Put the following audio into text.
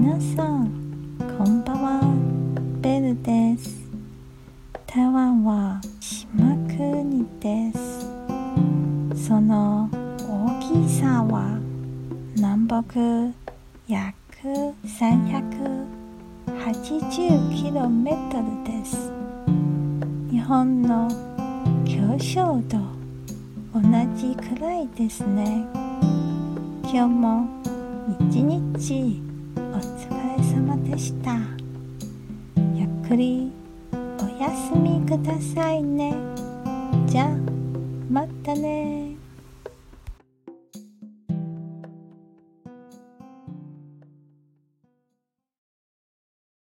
皆さんこんばんは。ベルです。台湾は島国ですその大きさは南北約 380km です。日本の教章と同じくらいですね。今日も一日疲れ様でした。ゆっくりお休みくださいね。じゃあまたね